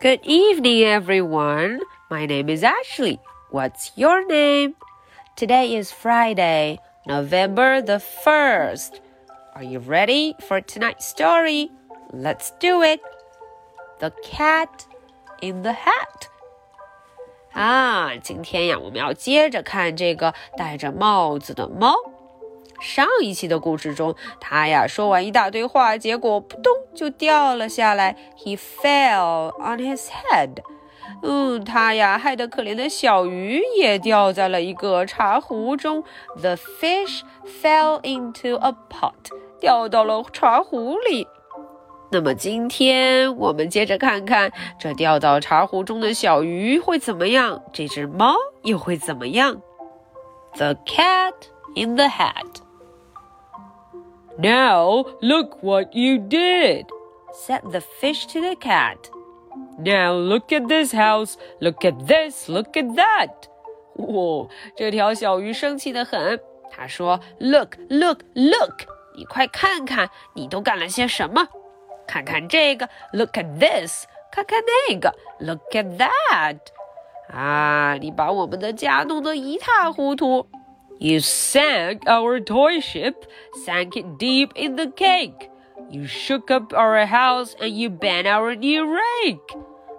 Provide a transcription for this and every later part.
Good evening, everyone. My name is Ashley. What's your name? Today is Friday, November the 1st. Are you ready for tonight's story? Let's do it. The cat in the hat. 啊，今天呀，我们要接着看这个戴着帽子的猫。 上一期的故事中，他呀说完一大堆话，结果扑通就掉了下来。He fell on his head。嗯，他呀害得可怜的小鱼也掉在了一个茶壶中。The fish fell into a pot。掉到了茶壶里。那么今天我们接着看看，这掉到茶壶中的小鱼会怎么样？这只猫又会怎么样？The cat in the hat. Now look what you did, said the fish to the cat. Now look at this house, look at this, look at that. 哇，这条小鱼生气的很。他说：“Look, look, look！你快看看，你都干了些什么？”看看这个，Look at this，看看那个，Look at that。啊，你把我们的家弄得一塌糊涂。 You sank our toy ship, sank it deep in the cake. You shook up our house and you bent our new rake.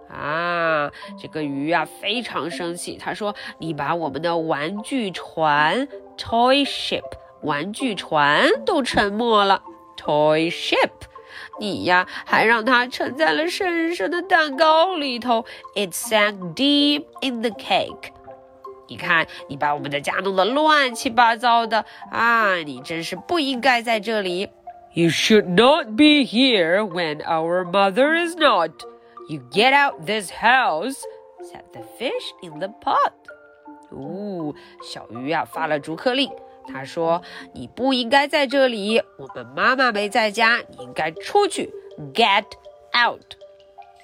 啊，这个鱼啊非常生气。他说：“你把我们的玩具船 toy ship 玩具船都沉没了，toy ship。”你呀，还让它沉在了深深的蛋糕里头。It sank deep in the cake。 ”你看，你把我们的家弄得乱七八糟的啊！你真是不应该在这里。You should not be here when our mother is not. You get out this house," said the fish in the pot. 哦，小鱼啊发了逐客令。他说：“你不应该在这里，我们妈妈没在家，你应该出去。Get out，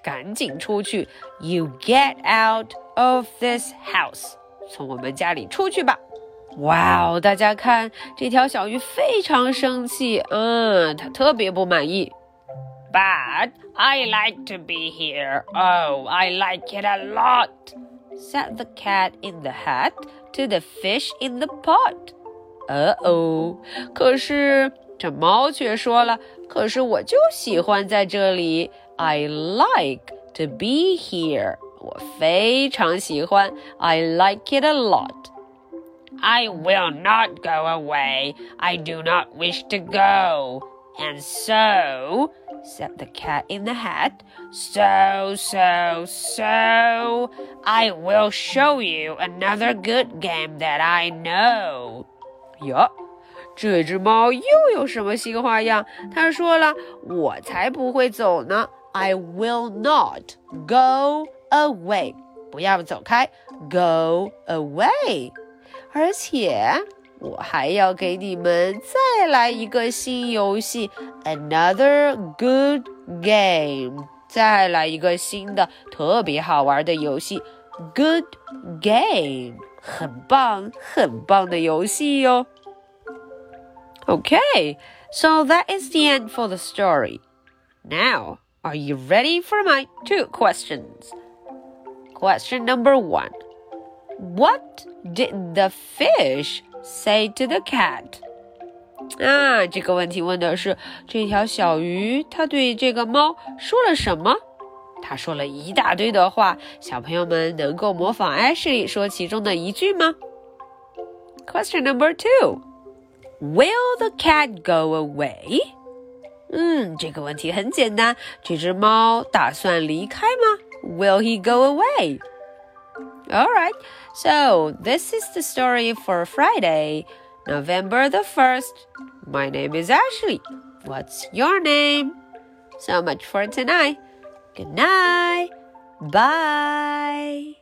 赶紧出去。You get out of this house， 从我们家里出去吧。”哇哦，大家看，这条小鱼非常生气，嗯，它特别不满意。But I like to be here. Oh, I like it a lot," said the cat in the hat to the fish in the pot. 呃哦，可是这猫却说了：“可是我就喜欢在这里。I like to be here。我非常喜欢。I like it a lot。” I will not go away. I do not wish to go. And so, said the cat in the hat, so, so, so, I will show you another good game that I know. 哟，这只猫又有什么新花样？他说了：“我才不会走呢！I will not go away，不要走开，go away。而且我还要给你们再来一个新游戏，another good game，再来一个新的特别好玩的游戏，good game。”很棒，很棒的游戏哟。Okay, so that is the end for the story. Now, are you ready for my two questions? Question number one What did the fish say to the cat? 啊，这个问题问的是这条小鱼，它对这个猫说了什么？它说了一大堆的话，小朋友们能够模仿 Ashley 说其中的一句吗？Question number two. Will the cat go away? 嗯，这个问题很简单。这只猫打算离开吗？Will he go away? All right. So this is the story for Friday, November the 1st. My name is Ashley. What's your name? So much for tonight. Good night. Bye.